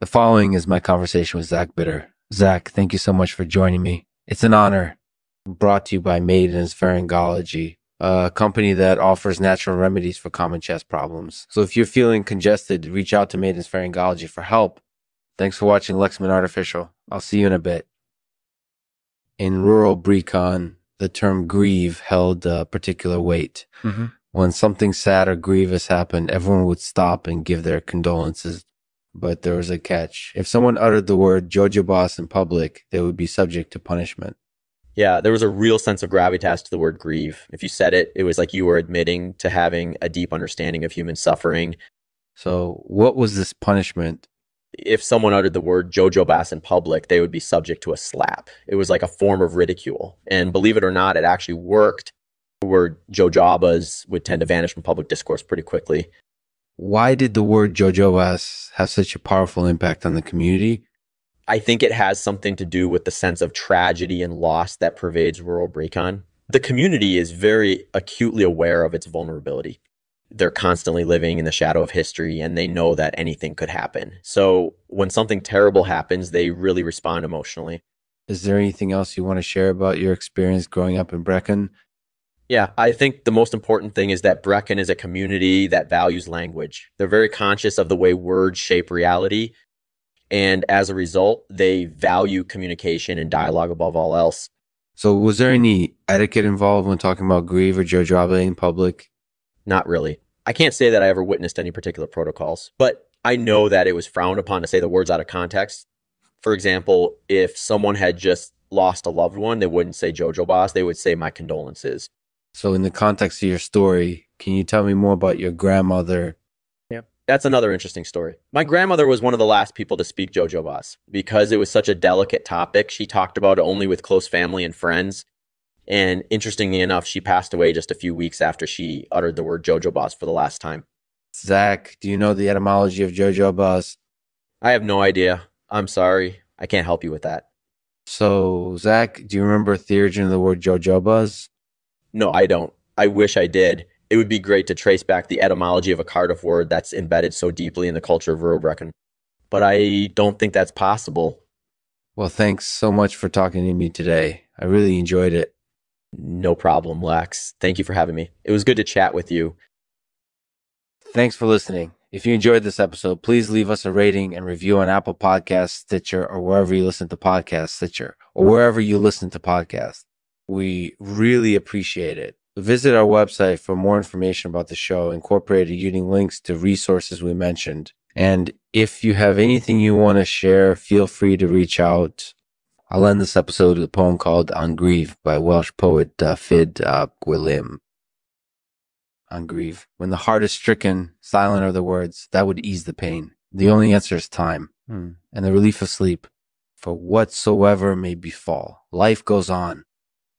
The following is my conversation with Zach Bitter. Zach, thank you so much for joining me. It's an honor. Brought to you by Maiden's Pharyngology, a company that offers natural remedies for common chest problems. So if you're feeling congested, reach out to Maiden's Pharyngology for help. Thanks for watching Lexman Artificial. I'll see you in a bit. In rural Brecon, the term grieve held a particular weight. Mm-hmm. When something sad or grievous happened, everyone would stop and give their condolences. But there was a catch. If someone uttered the word Jojobas in public, they would be subject to punishment. Yeah, there was a real sense of gravitas to the word grieve. If you said it, it was like you were admitting to having a deep understanding of human suffering. So, what was this punishment? If someone uttered the word Jojobas in public, they would be subject to a slap. It was like a form of ridicule. And believe it or not, it actually worked. The word Jojobas would tend to vanish from public discourse pretty quickly. Why did the word Jojobas have such a powerful impact on the community? I think it has something to do with the sense of tragedy and loss that pervades rural Brecon. The community is very acutely aware of its vulnerability. They're constantly living in the shadow of history and they know that anything could happen. So when something terrible happens, they really respond emotionally. Is there anything else you want to share about your experience growing up in Brecon? Yeah, I think the most important thing is that Brecon is a community that values language. They're very conscious of the way words shape reality. And as a result, they value communication and dialogue above all else. So, was there any etiquette involved when talking about grieve or Jojoba in public? Not really. I can't say that I ever witnessed any particular protocols, but I know that it was frowned upon to say the words out of context. For example, if someone had just lost a loved one, they wouldn't say Jojobas, they would say my condolences. So, in the context of your story, can you tell me more about your grandmother? Yeah, that's another interesting story. My grandmother was one of the last people to speak Jojobas because it was such a delicate topic. She talked about it only with close family and friends. And interestingly enough, she passed away just a few weeks after she uttered the word Jojobas for the last time. Zach, do you know the etymology of Jojobas? I have no idea. I'm sorry. I can't help you with that. So, Zach, do you remember the origin of the word Jojo Jojobas? No, I don't. I wish I did. It would be great to trace back the etymology of a Cardiff word that's embedded so deeply in the culture of rural Brecon. But I don't think that's possible. Well, thanks so much for talking to me today. I really enjoyed it. No problem, Lex. Thank you for having me. It was good to chat with you. Thanks for listening. If you enjoyed this episode, please leave us a rating and review on Apple Podcasts, Stitcher, or wherever you listen to podcasts, Stitcher, or wherever you listen to podcasts. We really appreciate it. Visit our website for more information about the show, incorporated using links to resources we mentioned. And if you have anything you want to share, feel free to reach out. I'll end this episode with a poem called On Grieve by Welsh poet uh, Fyd uh, Gwilym. On grieve. When the heart is stricken, silent are the words that would ease the pain. The only answer is time Hmm. and the relief of sleep. For whatsoever may befall, life goes on.